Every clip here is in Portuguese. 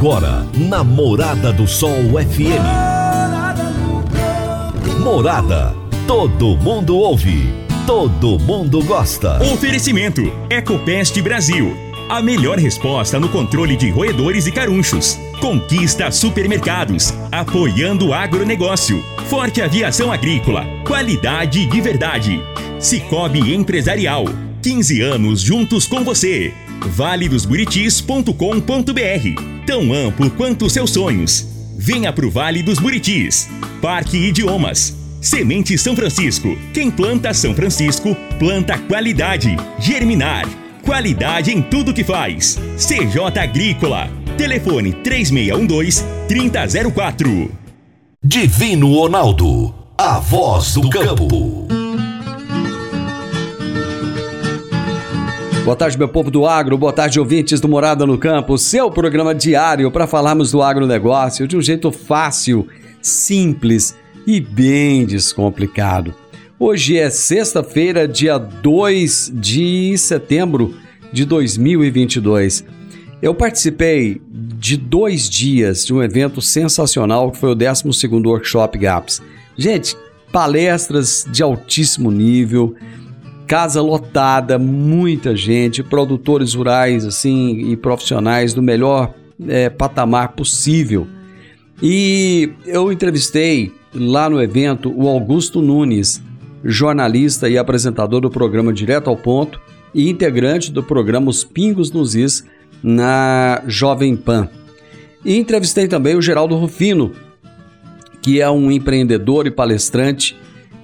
Agora, na Morada do Sol FM. Morada. Todo mundo ouve. Todo mundo gosta. Oferecimento: Ecopest Brasil. A melhor resposta no controle de roedores e carunchos. Conquista supermercados, apoiando o agronegócio. Forte aviação agrícola, qualidade de verdade. Cicobi Empresarial, 15 anos juntos com você. valedosburitis.com.br Tão amplo quanto seus sonhos. Venha pro Vale dos Buritis. Parque Idiomas. Semente São Francisco. Quem planta São Francisco, planta qualidade. Germinar. Qualidade em tudo que faz. CJ Agrícola. Telefone 3612-3004. Divino Ronaldo. A voz do campo. Boa tarde, meu povo do agro. Boa tarde, ouvintes do Morada no Campo. Seu programa diário para falarmos do agronegócio de um jeito fácil, simples e bem descomplicado. Hoje é sexta-feira, dia 2 de setembro de 2022. Eu participei de dois dias de um evento sensacional que foi o 12 Workshop GAPS. Gente, palestras de altíssimo nível, casa lotada, muita gente, produtores rurais assim e profissionais do melhor é, patamar possível. E eu entrevistei lá no evento o Augusto Nunes, jornalista e apresentador do programa Direto ao Ponto e integrante do programa Os Pingos nos Is na Jovem Pan. E entrevistei também o Geraldo Rufino, que é um empreendedor e palestrante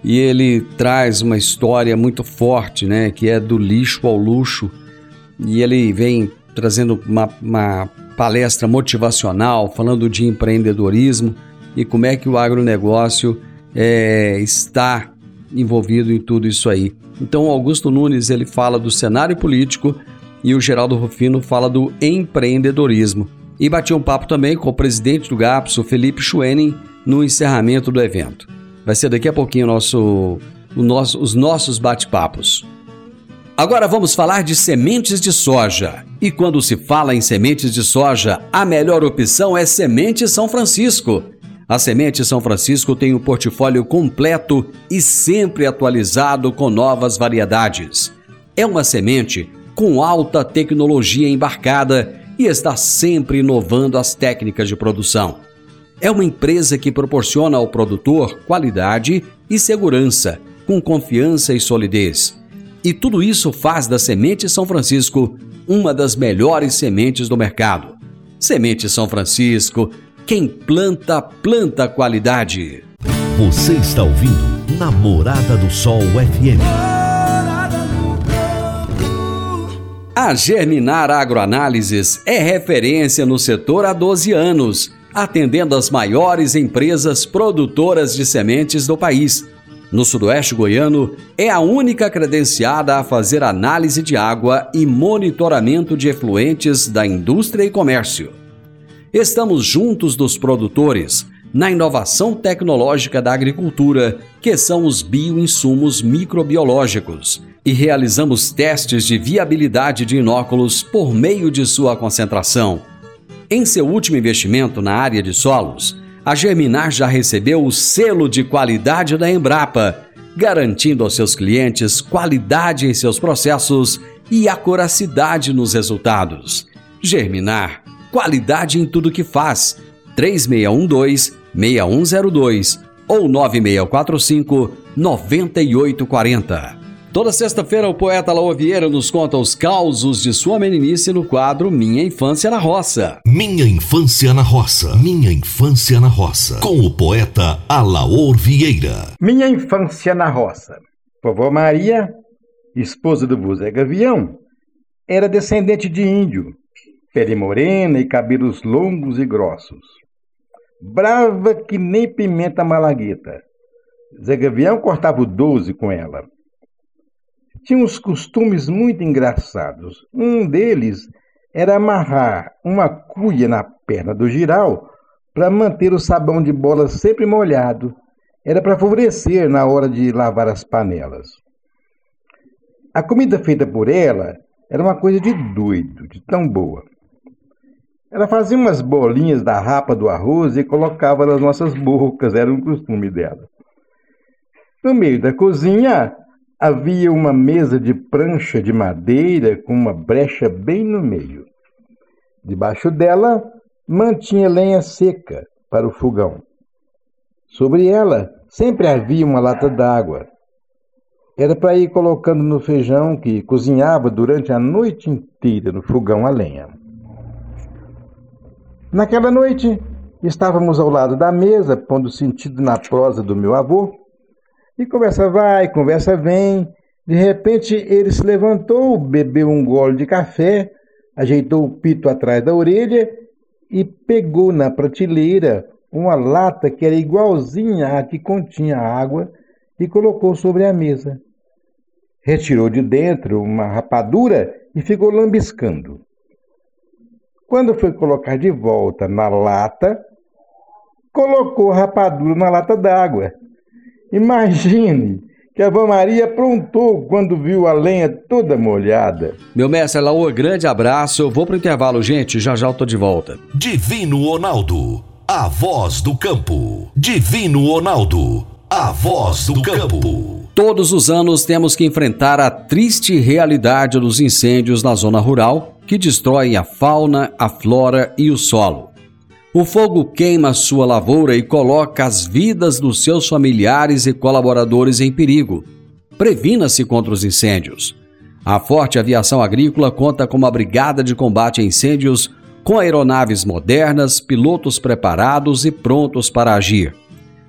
e ele traz uma história muito forte, né, que é do lixo ao luxo. E ele vem trazendo uma, uma palestra motivacional, falando de empreendedorismo e como é que o agronegócio é, está envolvido em tudo isso aí. Então, Augusto Nunes ele fala do cenário político e o Geraldo Rufino fala do empreendedorismo. E bati um papo também com o presidente do GAPS, Felipe Schwenning, no encerramento do evento. Vai ser daqui a pouquinho nosso, o nosso, os nossos bate-papos. Agora vamos falar de sementes de soja. E quando se fala em sementes de soja, a melhor opção é Semente São Francisco. A Semente São Francisco tem um portfólio completo e sempre atualizado com novas variedades. É uma semente com alta tecnologia embarcada e está sempre inovando as técnicas de produção. É uma empresa que proporciona ao produtor qualidade e segurança, com confiança e solidez. E tudo isso faz da Semente São Francisco uma das melhores sementes do mercado. Semente São Francisco, quem planta, planta qualidade. Você está ouvindo Namorada do Sol FM. A Germinar Agroanálises é referência no setor há 12 anos, atendendo as maiores empresas produtoras de sementes do país. No Sudoeste Goiano, é a única credenciada a fazer análise de água e monitoramento de efluentes da indústria e comércio. Estamos juntos dos produtores na inovação tecnológica da agricultura, que são os bioinsumos microbiológicos, e realizamos testes de viabilidade de inóculos por meio de sua concentração. Em seu último investimento na área de solos, a Germinar já recebeu o selo de qualidade da Embrapa, garantindo aos seus clientes qualidade em seus processos e acuracidade nos resultados. Germinar qualidade em tudo que faz. 3612-6102 ou 9645-9840. Toda sexta-feira, o poeta Laô Vieira nos conta os causos de sua meninice no quadro Minha Infância na Roça. Minha Infância na Roça. Minha Infância na Roça. Com o poeta Alaor Vieira. Minha Infância na Roça. Vovó Maria, esposa do Buzé Gavião, era descendente de índio pele morena e cabelos longos e grossos. Brava que nem pimenta malagueta. Zé Gavião cortava o doze com ela. Tinha uns costumes muito engraçados. Um deles era amarrar uma cuia na perna do giral para manter o sabão de bola sempre molhado. Era para favorecer na hora de lavar as panelas. A comida feita por ela era uma coisa de doido, de tão boa. Ela fazia umas bolinhas da rapa do arroz e colocava nas nossas bocas, era um costume dela. No meio da cozinha havia uma mesa de prancha de madeira com uma brecha bem no meio. Debaixo dela mantinha lenha seca para o fogão. Sobre ela sempre havia uma lata d'água. Era para ir colocando no feijão que cozinhava durante a noite inteira no fogão a lenha. Naquela noite, estávamos ao lado da mesa, pondo sentido na prosa do meu avô, e conversa vai, conversa vem. De repente, ele se levantou, bebeu um gole de café, ajeitou o pito atrás da orelha e pegou na prateleira uma lata que era igualzinha à que continha água e colocou sobre a mesa. Retirou de dentro uma rapadura e ficou lambiscando. Quando foi colocar de volta na lata, colocou a rapadura na lata d'água. Imagine que a Vã Maria aprontou quando viu a lenha toda molhada. Meu mestre Laô, grande abraço. Eu vou pro intervalo, gente. Já já eu tô de volta. Divino Ronaldo, a voz do campo. Divino Ronaldo, a voz do campo. Todos os anos temos que enfrentar a triste realidade dos incêndios na zona rural que destroem a fauna, a flora e o solo. O fogo queima sua lavoura e coloca as vidas dos seus familiares e colaboradores em perigo. Previna-se contra os incêndios. A Forte Aviação Agrícola conta com uma brigada de combate a incêndios com aeronaves modernas, pilotos preparados e prontos para agir.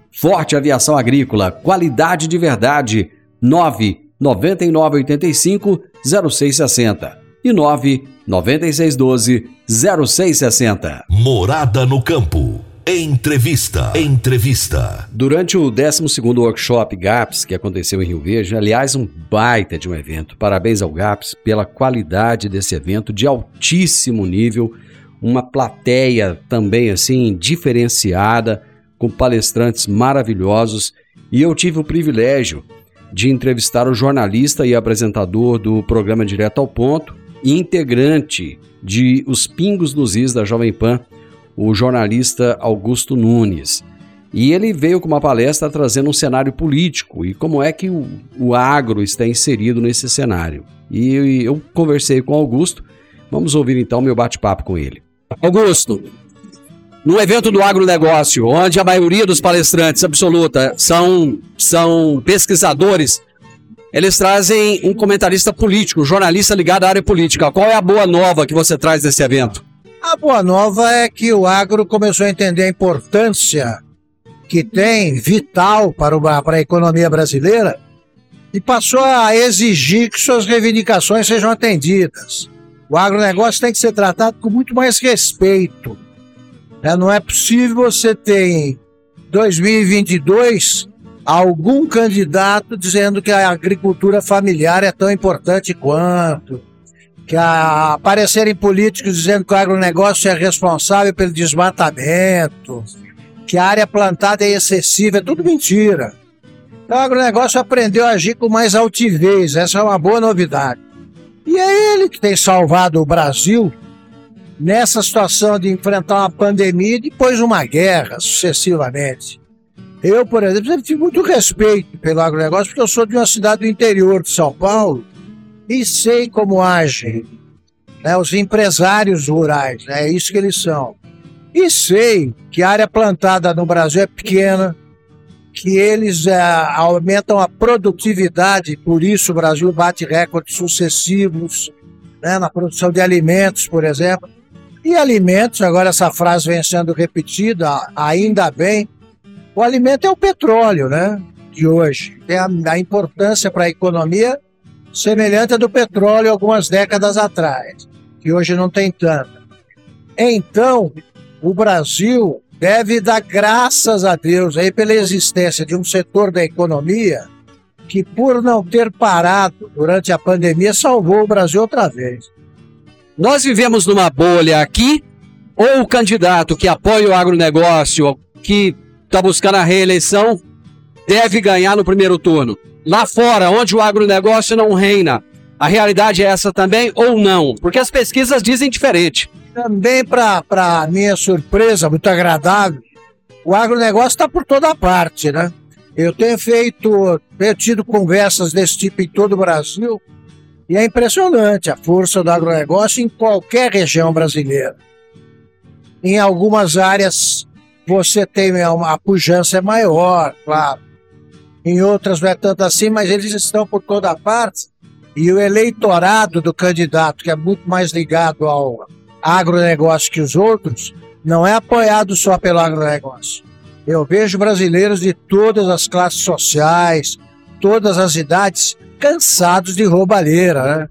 Forte Aviação Agrícola, qualidade de verdade. 9 9985 0660 e 9 9612 0660. Morada no campo. Entrevista. Entrevista. Durante o 12º Workshop GAPS, que aconteceu em Rio Verde, aliás, um baita de um evento. Parabéns ao GAPS pela qualidade desse evento de altíssimo nível, uma plateia também assim diferenciada, com palestrantes maravilhosos e eu tive o privilégio de entrevistar o jornalista e apresentador do programa Direto ao Ponto integrante de Os Pingos nos Is da Jovem Pan, o jornalista Augusto Nunes. E ele veio com uma palestra trazendo um cenário político e como é que o, o agro está inserido nesse cenário. E eu conversei com Augusto, vamos ouvir então meu bate-papo com ele. Augusto, no evento do agronegócio, onde a maioria dos palestrantes absoluta são, são pesquisadores, eles trazem um comentarista político, jornalista ligado à área política. Qual é a boa nova que você traz desse evento? A boa nova é que o agro começou a entender a importância que tem, vital para, o, para a economia brasileira, e passou a exigir que suas reivindicações sejam atendidas. O agronegócio tem que ser tratado com muito mais respeito é, não é possível você ter em 2022 algum candidato dizendo que a agricultura familiar é tão importante quanto, que a, aparecerem políticos dizendo que o agronegócio é responsável pelo desmatamento, que a área plantada é excessiva, é tudo mentira. Então o agronegócio aprendeu a agir com mais altivez, essa é uma boa novidade. E é ele que tem salvado o Brasil nessa situação de enfrentar uma pandemia e depois uma guerra sucessivamente. Eu, por exemplo, sempre tive muito respeito pelo agronegócio, porque eu sou de uma cidade do interior de São Paulo e sei como agem né, os empresários rurais, né, é isso que eles são. E sei que a área plantada no Brasil é pequena, que eles é, aumentam a produtividade, por isso o Brasil bate recordes sucessivos né, na produção de alimentos, por exemplo. E alimentos, agora essa frase vem sendo repetida, ainda bem, o alimento é o petróleo, né? De hoje. Tem a, a importância para a economia semelhante à do petróleo algumas décadas atrás, que hoje não tem tanta. Então, o Brasil deve dar graças a Deus aí pela existência de um setor da economia que, por não ter parado durante a pandemia, salvou o Brasil outra vez. Nós vivemos numa bolha aqui, ou o candidato que apoia o agronegócio, que está buscando a reeleição, deve ganhar no primeiro turno. Lá fora, onde o agronegócio não reina, a realidade é essa também ou não? Porque as pesquisas dizem diferente. Também, para minha surpresa, muito agradável, o agronegócio está por toda parte, né? Eu tenho feito, tenho tido conversas desse tipo em todo o Brasil e é impressionante a força do agronegócio em qualquer região brasileira. Em algumas áreas você tem uma a pujança é maior, claro. Em outras não é tanto assim, mas eles estão por toda parte. E o eleitorado do candidato, que é muito mais ligado ao agronegócio que os outros, não é apoiado só pelo agronegócio. Eu vejo brasileiros de todas as classes sociais, todas as idades, cansados de roubalheira. Né?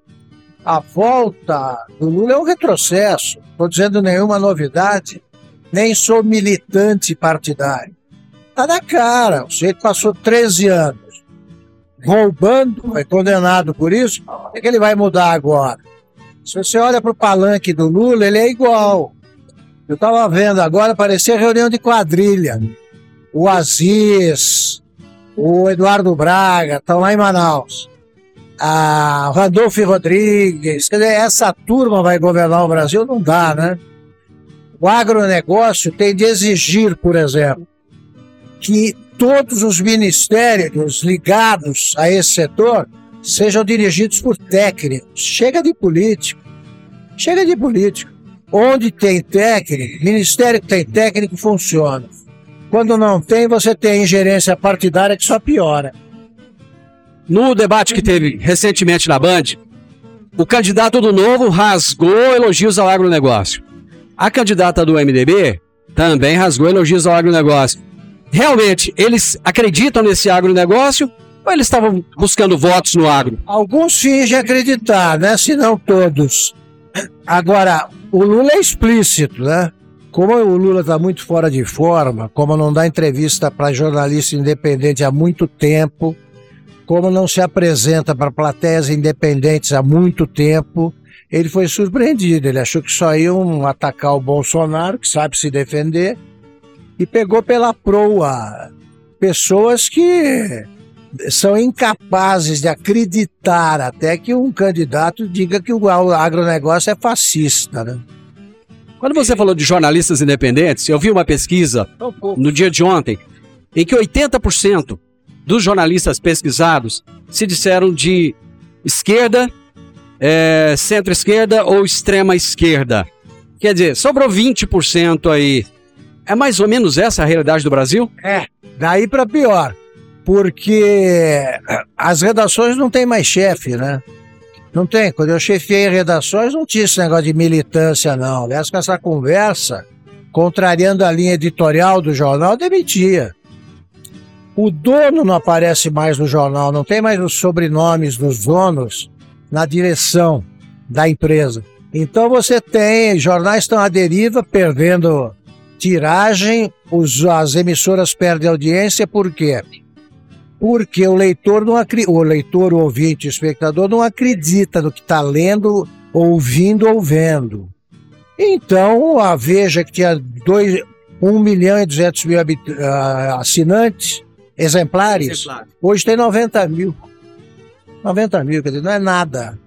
A volta do Lula é um retrocesso, estou dizendo nenhuma novidade, nem sou militante partidário. Está na cara, o sujeito passou 13 anos roubando, foi condenado por isso, o que ele vai mudar agora? Se você olha para o palanque do Lula, ele é igual. Eu estava vendo agora, parecia reunião de quadrilha. O Aziz, o Eduardo Braga, estão lá em Manaus. A Randolfo Rodrigues, quer dizer, essa turma vai governar o Brasil? Não dá, né? O agronegócio tem de exigir, por exemplo, que todos os ministérios ligados a esse setor sejam dirigidos por técnicos. Chega de político. Chega de político. Onde tem técnico, ministério que tem técnico funciona. Quando não tem, você tem ingerência partidária que só piora. No debate que teve recentemente na Band, o candidato do Novo rasgou elogios ao agronegócio. A candidata do MDB também rasgou elogios ao agronegócio. Realmente, eles acreditam nesse agronegócio ou eles estavam buscando votos no agro? Alguns fingem acreditar, né? Se não todos. Agora, o Lula é explícito, né? Como o Lula está muito fora de forma, como não dá entrevista para jornalista independente há muito tempo, como não se apresenta para plateias independentes há muito tempo, ele foi surpreendido. Ele achou que só iam atacar o Bolsonaro, que sabe se defender, e pegou pela proa pessoas que são incapazes de acreditar até que um candidato diga que o agronegócio é fascista, né? Quando você falou de jornalistas independentes, eu vi uma pesquisa no dia de ontem em que 80% dos jornalistas pesquisados se disseram de esquerda, é, centro-esquerda ou extrema esquerda. Quer dizer, sobrou 20% aí. É mais ou menos essa a realidade do Brasil? É, daí para pior porque as redações não tem mais chefe, né? Não tem. Quando eu chefiei redações, não tinha esse negócio de militância, não. Aliás, com essa conversa, contrariando a linha editorial do jornal, demitia. O dono não aparece mais no jornal, não tem mais os sobrenomes dos donos na direção da empresa. Então você tem, jornais estão à deriva, perdendo tiragem, os, as emissoras perdem audiência, por quê? porque o leitor não o leitor, o ouvinte, o espectador não acredita no que está lendo, ouvindo ou vendo. Então, a Veja, que tinha 2, 1 milhão e 200 mil uh, assinantes, exemplares, Exemplar. hoje tem 90 mil. 90 mil, quer dizer, não é nada.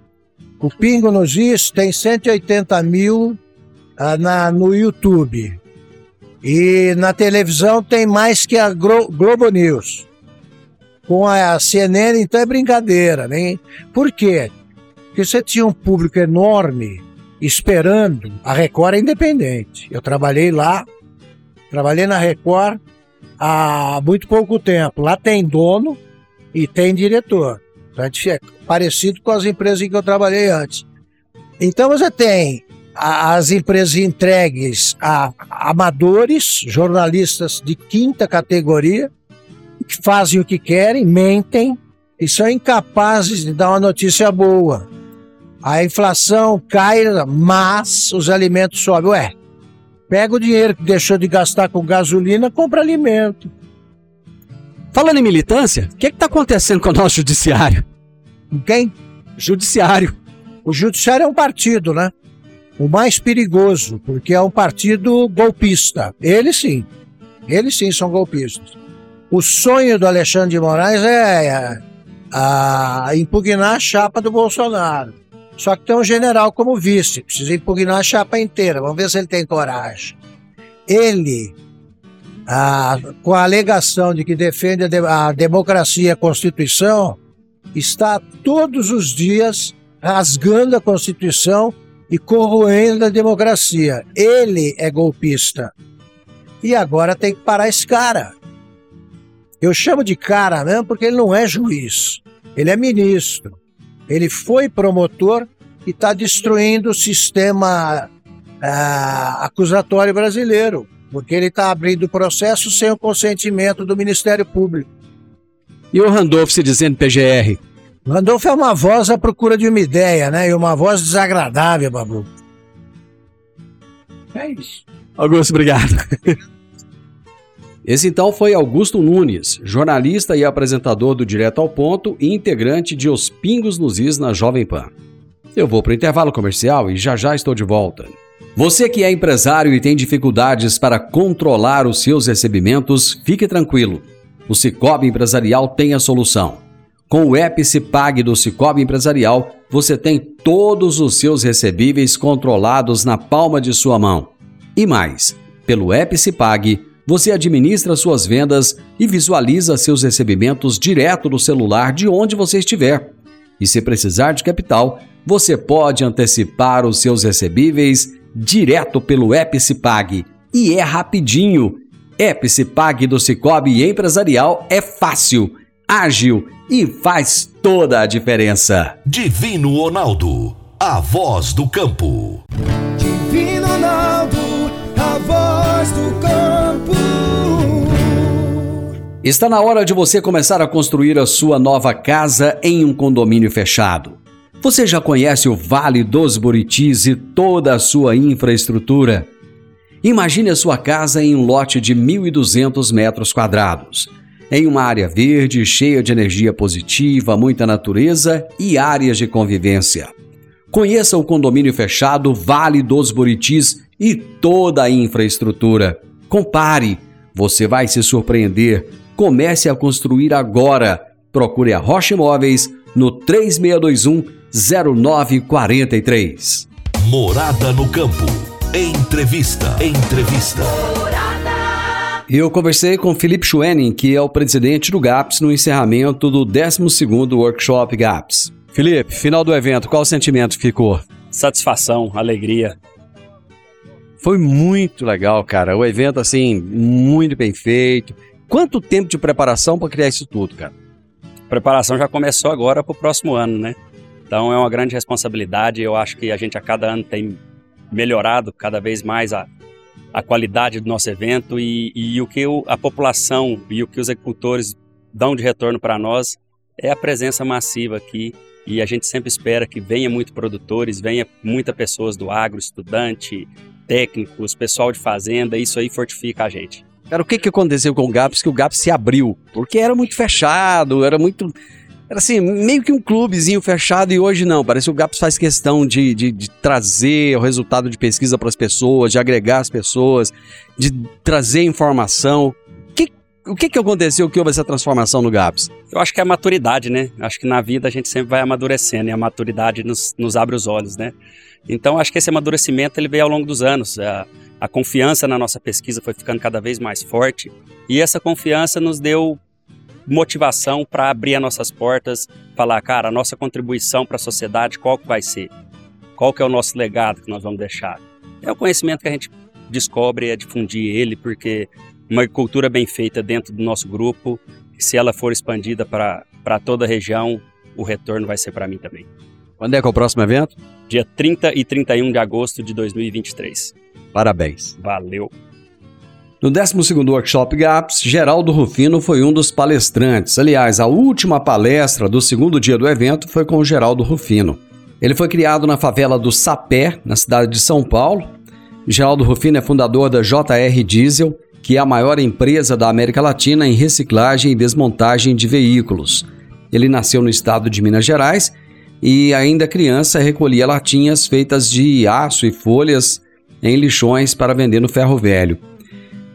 O Pingo nos Is tem 180 mil uh, na, no YouTube. E na televisão tem mais que a Globo News com a CNN, então é brincadeira, né? Por quê? Porque você tinha um público enorme esperando. A Record é independente. Eu trabalhei lá, trabalhei na Record há muito pouco tempo. Lá tem dono e tem diretor. É parecido com as empresas em que eu trabalhei antes. Então você tem as empresas entregues a amadores, jornalistas de quinta categoria, fazem o que querem, mentem e são incapazes de dar uma notícia boa. A inflação cai, mas os alimentos sobem. Ué, pega o dinheiro que deixou de gastar com gasolina, compra alimento. Falando em militância, o que é está acontecendo com o nosso judiciário? Quem? Judiciário. O judiciário é um partido, né? O mais perigoso, porque é um partido golpista. Eles sim. Eles sim são golpistas. O sonho do Alexandre de Moraes é, é a impugnar a chapa do Bolsonaro. Só que tem um general como vice, precisa impugnar a chapa inteira. Vamos ver se ele tem coragem. Ele, ah, com a alegação de que defende a, de a democracia e a Constituição, está todos os dias rasgando a Constituição e corroendo a democracia. Ele é golpista. E agora tem que parar esse cara. Eu chamo de cara mesmo porque ele não é juiz. Ele é ministro. Ele foi promotor e está destruindo o sistema ah, acusatório brasileiro, porque ele está abrindo processo sem o consentimento do Ministério Público. E o Randolph se dizendo PGR? Randolph é uma voz à procura de uma ideia, né? E uma voz desagradável, Babu. É isso. Augusto, obrigado. Esse então foi Augusto Nunes, jornalista e apresentador do Direto ao Ponto e integrante de Os Pingos nos Is na Jovem Pan. Eu vou para o intervalo comercial e já já estou de volta. Você que é empresário e tem dificuldades para controlar os seus recebimentos, fique tranquilo. O Cicobi Empresarial tem a solução. Com o app do Cicobi Empresarial, você tem todos os seus recebíveis controlados na palma de sua mão. E mais, pelo app você administra suas vendas e visualiza seus recebimentos direto no celular de onde você estiver. E se precisar de capital, você pode antecipar os seus recebíveis direto pelo Epicipag. E é rapidinho. Epicipag do Cicobi Empresarial é fácil, ágil e faz toda a diferença. Divino Ronaldo, a voz do campo. Divino Ronaldo, a voz do campo. Está na hora de você começar a construir a sua nova casa em um condomínio fechado. Você já conhece o Vale dos Buritis e toda a sua infraestrutura? Imagine a sua casa em um lote de 1.200 metros quadrados, em uma área verde, cheia de energia positiva, muita natureza e áreas de convivência. Conheça o condomínio fechado Vale dos Buritis e toda a infraestrutura. Compare, você vai se surpreender Comece a construir agora. Procure a Rocha Imóveis no 3621 0943. Morada no campo. Entrevista. Entrevista. Eu conversei com Felipe Schwenning, que é o presidente do GAPS, no encerramento do 12º Workshop GAPS. Felipe, final do evento, qual o sentimento ficou? Satisfação, alegria. Foi muito legal, cara. O evento, assim, muito bem feito. Quanto tempo de preparação para criar isso tudo, cara? A preparação já começou agora para o próximo ano, né? Então é uma grande responsabilidade. Eu acho que a gente a cada ano tem melhorado cada vez mais a, a qualidade do nosso evento e, e o que o, a população e o que os agricultores dão de retorno para nós é a presença massiva aqui e a gente sempre espera que venha muito produtores, venha muita pessoas do agro, estudante, técnicos, pessoal de fazenda, isso aí fortifica a gente. Cara, o que, que aconteceu com o GAPS? Que o GAPS se abriu. Porque era muito fechado, era muito. Era assim, meio que um clubezinho fechado e hoje não. Parece que o GAPS faz questão de, de, de trazer o resultado de pesquisa para as pessoas, de agregar as pessoas, de trazer informação. Que, o que, que aconteceu que houve essa transformação no GAPS? Eu acho que é a maturidade, né? Acho que na vida a gente sempre vai amadurecendo e a maturidade nos, nos abre os olhos, né? Então acho que esse amadurecimento ele veio ao longo dos anos. É, a confiança na nossa pesquisa foi ficando cada vez mais forte e essa confiança nos deu motivação para abrir as nossas portas, falar, cara, a nossa contribuição para a sociedade, qual que vai ser? Qual que é o nosso legado que nós vamos deixar? É o conhecimento que a gente descobre, é difundir ele, porque uma agricultura bem feita dentro do nosso grupo, se ela for expandida para toda a região, o retorno vai ser para mim também. Quando é que é o próximo evento? Dia 30 e 31 de agosto de 2023. Parabéns. Valeu. No 12º Workshop GAPS, Geraldo Rufino foi um dos palestrantes. Aliás, a última palestra do segundo dia do evento foi com o Geraldo Rufino. Ele foi criado na favela do Sapé, na cidade de São Paulo. Geraldo Rufino é fundador da JR Diesel, que é a maior empresa da América Latina em reciclagem e desmontagem de veículos. Ele nasceu no estado de Minas Gerais e, ainda criança, recolhia latinhas feitas de aço e folhas em lixões para vender no ferro velho.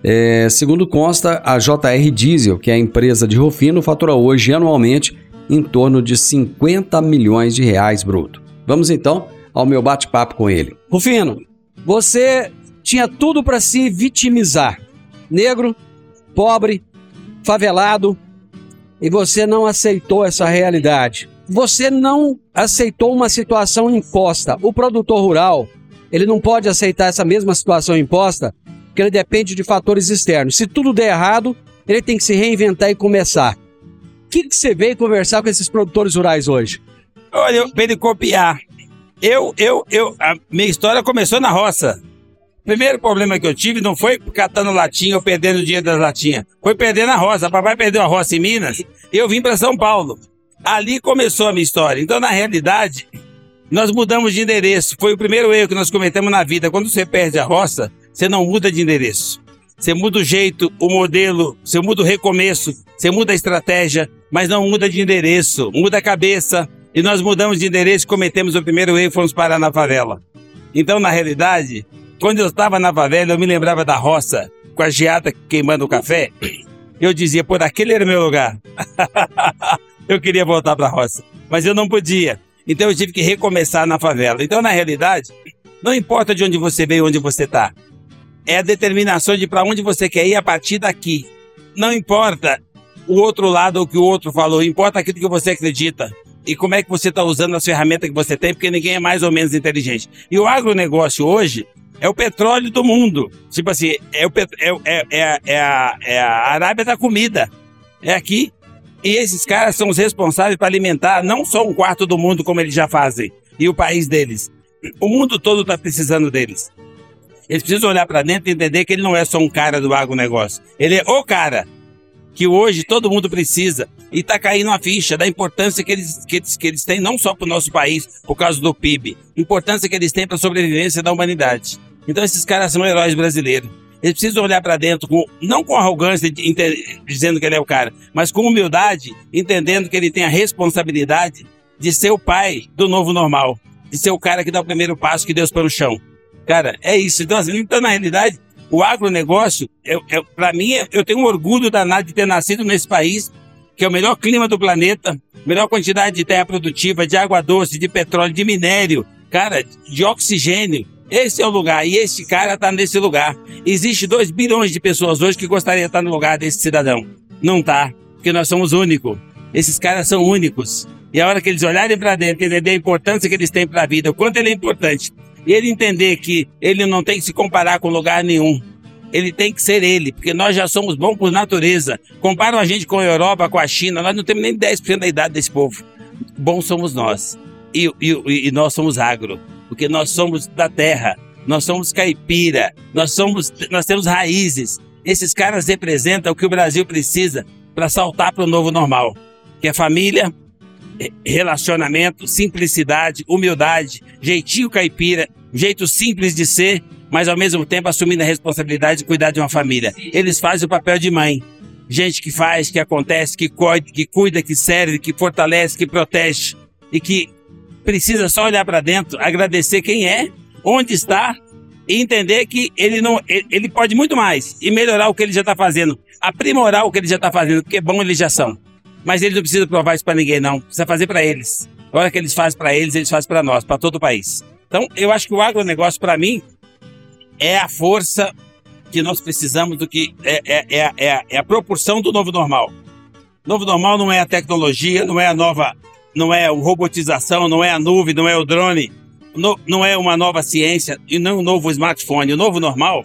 É, segundo consta, a JR Diesel, que é a empresa de Rufino, fatura hoje anualmente em torno de 50 milhões de reais bruto. Vamos então ao meu bate-papo com ele. Rufino, você tinha tudo para se vitimizar. Negro, pobre, favelado, e você não aceitou essa realidade. Você não aceitou uma situação imposta. O produtor rural, ele não pode aceitar essa mesma situação imposta, porque ele depende de fatores externos. Se tudo der errado, ele tem que se reinventar e começar. O que, que você veio conversar com esses produtores rurais hoje? Olha, para ele copiar. Eu, eu, eu, a minha história começou na roça. O primeiro problema que eu tive não foi catando latinha ou perdendo o dinheiro das latinhas. Foi perdendo a roça. Papai perdeu a roça em Minas e eu vim para São Paulo. Ali começou a minha história. Então, na realidade, nós mudamos de endereço. Foi o primeiro erro que nós cometemos na vida. Quando você perde a roça, você não muda de endereço. Você muda o jeito, o modelo, você muda o recomeço, você muda a estratégia, mas não muda de endereço, muda a cabeça. E nós mudamos de endereço, cometemos o primeiro erro e fomos parar na favela. Então, na realidade, quando eu estava na favela, eu me lembrava da roça, com a geada queimando o café. Eu dizia, por aquele era meu lugar. eu queria voltar para a roça, mas eu não podia. Então eu tive que recomeçar na favela. Então, na realidade, não importa de onde você veio, onde você está. É a determinação de para onde você quer ir a partir daqui. Não importa o outro lado ou o que o outro falou, importa aquilo que você acredita e como é que você está usando as ferramentas que você tem, porque ninguém é mais ou menos inteligente. E o agronegócio hoje é o petróleo do mundo. Tipo assim, é, o pet... é, é, é, é, a, é a Arábia da comida. É aqui. E esses caras são os responsáveis para alimentar não só um quarto do mundo, como eles já fazem, e o país deles. O mundo todo está precisando deles. Eles precisam olhar para dentro e entender que ele não é só um cara do agronegócio. Ele é o cara que hoje todo mundo precisa. E está caindo a ficha da importância que eles, que eles, que eles têm, não só para o nosso país, por causa do PIB, importância que eles têm para a sobrevivência da humanidade. Então esses caras são heróis brasileiros. Eles precisam olhar para dentro, com, não com arrogância, dizendo que ele é o cara, mas com humildade, entendendo que ele tem a responsabilidade de ser o pai do novo normal, de ser o cara que dá o primeiro passo que Deus põe no chão. Cara, é isso. Então, assim, então na realidade, o agronegócio, eu, eu, para mim, eu tenho um orgulho danado de ter nascido nesse país, que é o melhor clima do planeta, melhor quantidade de terra produtiva, de água doce, de petróleo, de minério, cara, de oxigênio. Esse é o lugar e esse cara está nesse lugar. Existe 2 bilhões de pessoas hoje que gostariam de estar no lugar desse cidadão. Não tá, porque nós somos únicos. Esses caras são únicos. E a hora que eles olharem para dentro, entender a importância que eles têm para a vida, o quanto ele é importante, e ele entender que ele não tem que se comparar com lugar nenhum. Ele tem que ser ele, porque nós já somos bons por natureza. Comparam a gente com a Europa, com a China, nós não temos nem 10% da idade desse povo. Bons somos nós. E, e, e nós somos agro porque nós somos da terra, nós somos caipira, nós somos, nós temos raízes. Esses caras representam o que o Brasil precisa para saltar para o novo normal, que é família, relacionamento, simplicidade, humildade, jeitinho caipira, jeito simples de ser, mas ao mesmo tempo assumindo a responsabilidade de cuidar de uma família. Eles fazem o papel de mãe. Gente que faz, que acontece, que cuida, que cuida, que serve, que fortalece, que protege e que precisa só olhar para dentro, agradecer quem é, onde está e entender que ele não ele pode muito mais e melhorar o que ele já está fazendo, aprimorar o que ele já está fazendo, porque bom eles já são. Mas ele não precisa provar isso para ninguém não, precisa fazer para eles. A hora que eles fazem para eles, eles fazem para nós, para todo o país. Então, eu acho que o agronegócio para mim é a força que nós precisamos do que é, é, é, é, é a proporção do novo normal. Novo normal não é a tecnologia, não é a nova não é a robotização, não é a nuvem, não é o drone, no, não é uma nova ciência e não um novo smartphone. O novo normal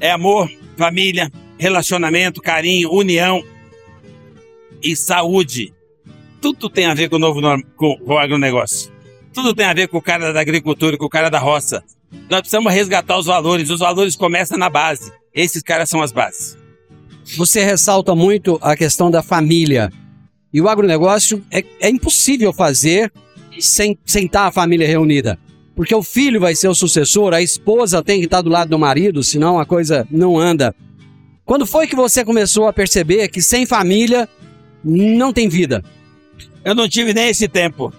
é amor, família, relacionamento, carinho, união e saúde. Tudo tem a ver com o novo com, com o agronegócio. Tudo tem a ver com o cara da agricultura, com o cara da roça. Nós precisamos resgatar os valores. Os valores começam na base. Esses caras são as bases. Você ressalta muito a questão da família. E o agronegócio é, é impossível fazer sem, sem estar a família reunida. Porque o filho vai ser o sucessor, a esposa tem que estar do lado do marido, senão a coisa não anda. Quando foi que você começou a perceber que sem família não tem vida? Eu não tive nem esse tempo.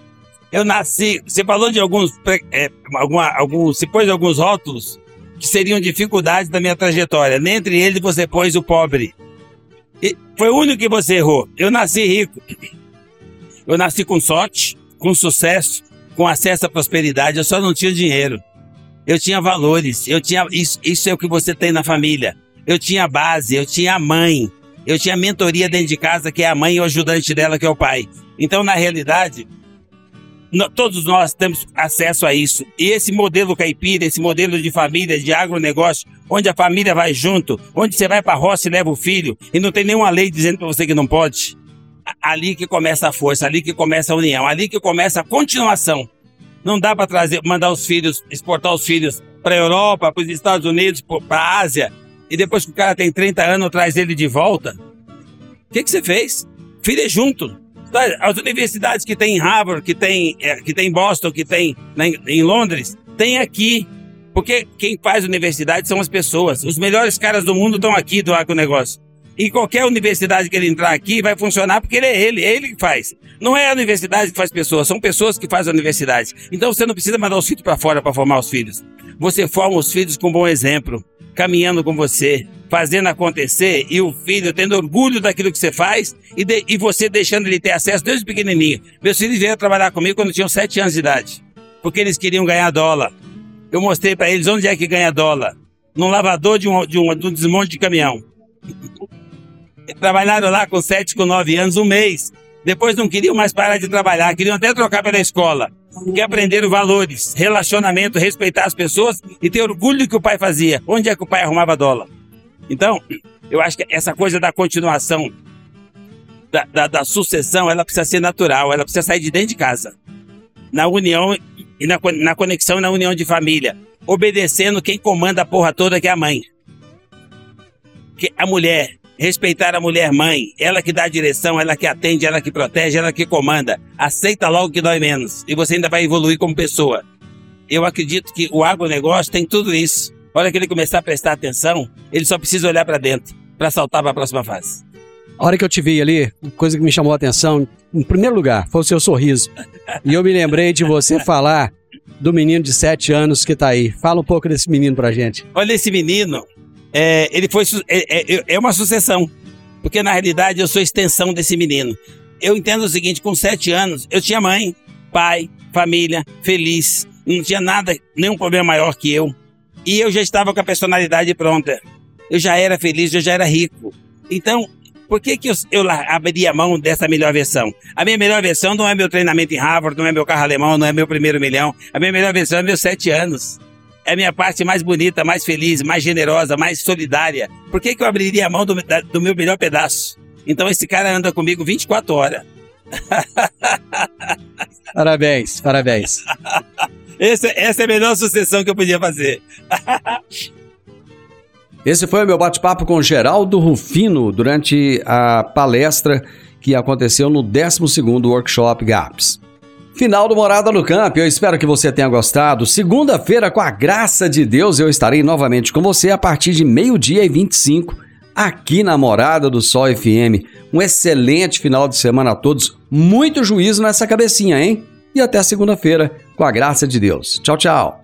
Eu nasci. Você falou de alguns. É, alguma, alguns você pôs alguns rótulos que seriam dificuldades da minha trajetória. Dentre eles, você pôs o pobre. E foi o único que você errou. Eu nasci rico. Eu nasci com sorte, com sucesso, com acesso à prosperidade, eu só não tinha dinheiro. Eu tinha valores, eu tinha isso, isso é o que você tem na família. Eu tinha base, eu tinha a mãe, eu tinha mentoria dentro de casa, que é a mãe e o ajudante dela, que é o pai. Então, na realidade, todos nós temos acesso a isso. E esse modelo caipira, esse modelo de família, de agronegócio, onde a família vai junto, onde você vai para a roça e leva o filho, e não tem nenhuma lei dizendo para você que não pode. Ali que começa a força, ali que começa a união, ali que começa a continuação. Não dá para trazer, mandar os filhos, exportar os filhos para a Europa, para os Estados Unidos, para a Ásia, e depois que o cara tem 30 anos, traz ele de volta. O que, que você fez? Filho é junto. As universidades que tem em Harvard, que tem, é, que tem em Boston, que tem em Londres, tem aqui. Porque quem faz universidade são as pessoas. Os melhores caras do mundo estão aqui do agronegócio. E qualquer universidade que ele entrar aqui vai funcionar porque ele é ele, é ele que faz. Não é a universidade que faz pessoas, são pessoas que fazem a universidade. Então você não precisa mandar os filhos para fora para formar os filhos. Você forma os filhos com um bom exemplo, caminhando com você, fazendo acontecer e o filho tendo orgulho daquilo que você faz e, de, e você deixando ele ter acesso desde pequenininho. Meus filhos vieram trabalhar comigo quando tinham 7 anos de idade, porque eles queriam ganhar dólar. Eu mostrei para eles onde é que ganha dólar. Num lavador de um, de um, de um desmonte de caminhão. Trabalharam lá com 7, com 9 anos, um mês. Depois não queriam mais parar de trabalhar, queriam até trocar pela escola. Que aprenderam valores, relacionamento, respeitar as pessoas e ter orgulho do que o pai fazia. Onde é que o pai arrumava dólar? Então, eu acho que essa coisa da continuação, da, da, da sucessão, ela precisa ser natural, ela precisa sair de dentro de casa. Na união e na, na conexão e na união de família. Obedecendo quem comanda a porra toda, que é a mãe. Que a mulher, respeitar a mulher mãe, ela que dá a direção, ela que atende, ela que protege, ela que comanda. Aceita logo que dói menos e você ainda vai evoluir como pessoa. Eu acredito que o agronegócio tem tudo isso. A hora que ele começar a prestar atenção, ele só precisa olhar para dentro para saltar para a próxima fase. A hora que eu te vi ali, coisa que me chamou a atenção, em primeiro lugar, foi o seu sorriso. E eu me lembrei de você falar do menino de 7 anos que tá aí. Fala um pouco desse menino pra gente. Olha, esse menino, é, ele foi é, é, é, uma sucessão, porque na realidade eu sou extensão desse menino. Eu entendo o seguinte: com sete anos eu tinha mãe, pai, família, feliz, não tinha nada, nenhum problema maior que eu. E eu já estava com a personalidade pronta. Eu já era feliz, eu já era rico. Então, por que, que eu, eu abri a mão dessa melhor versão? A minha melhor versão não é meu treinamento em Harvard, não é meu carro alemão, não é meu primeiro milhão. A minha melhor versão é meus sete anos. É a minha parte mais bonita, mais feliz, mais generosa, mais solidária. Por que, que eu abriria a mão do, do meu melhor pedaço? Então esse cara anda comigo 24 horas. parabéns, parabéns. Esse, essa é a melhor sucessão que eu podia fazer. Esse foi o meu bate-papo com Geraldo Rufino durante a palestra que aconteceu no 12º Workshop GAPS. Final do Morada no Campo, eu espero que você tenha gostado. Segunda-feira, com a graça de Deus, eu estarei novamente com você a partir de meio-dia e 25, aqui na Morada do Sol FM. Um excelente final de semana a todos, muito juízo nessa cabecinha, hein? E até segunda-feira, com a graça de Deus. Tchau, tchau.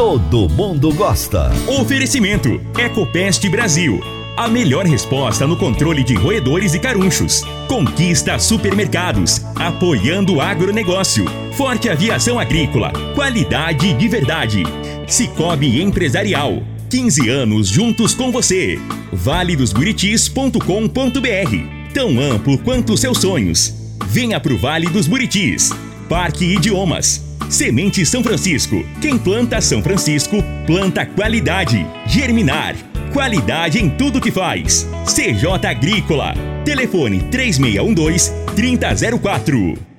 Todo mundo gosta. Oferecimento: Ecopest Brasil. A melhor resposta no controle de roedores e carunchos. Conquista Supermercados. Apoiando o agronegócio. Forte Aviação Agrícola. Qualidade de verdade. Cicobi Empresarial. 15 anos juntos com você. valedosburitis.com.br Tão amplo quanto seus sonhos. Venha pro Vale dos Buritis. Parque Idiomas. Semente São Francisco. Quem planta São Francisco, planta qualidade. Germinar. Qualidade em tudo que faz. CJ Agrícola. Telefone 3612 3004.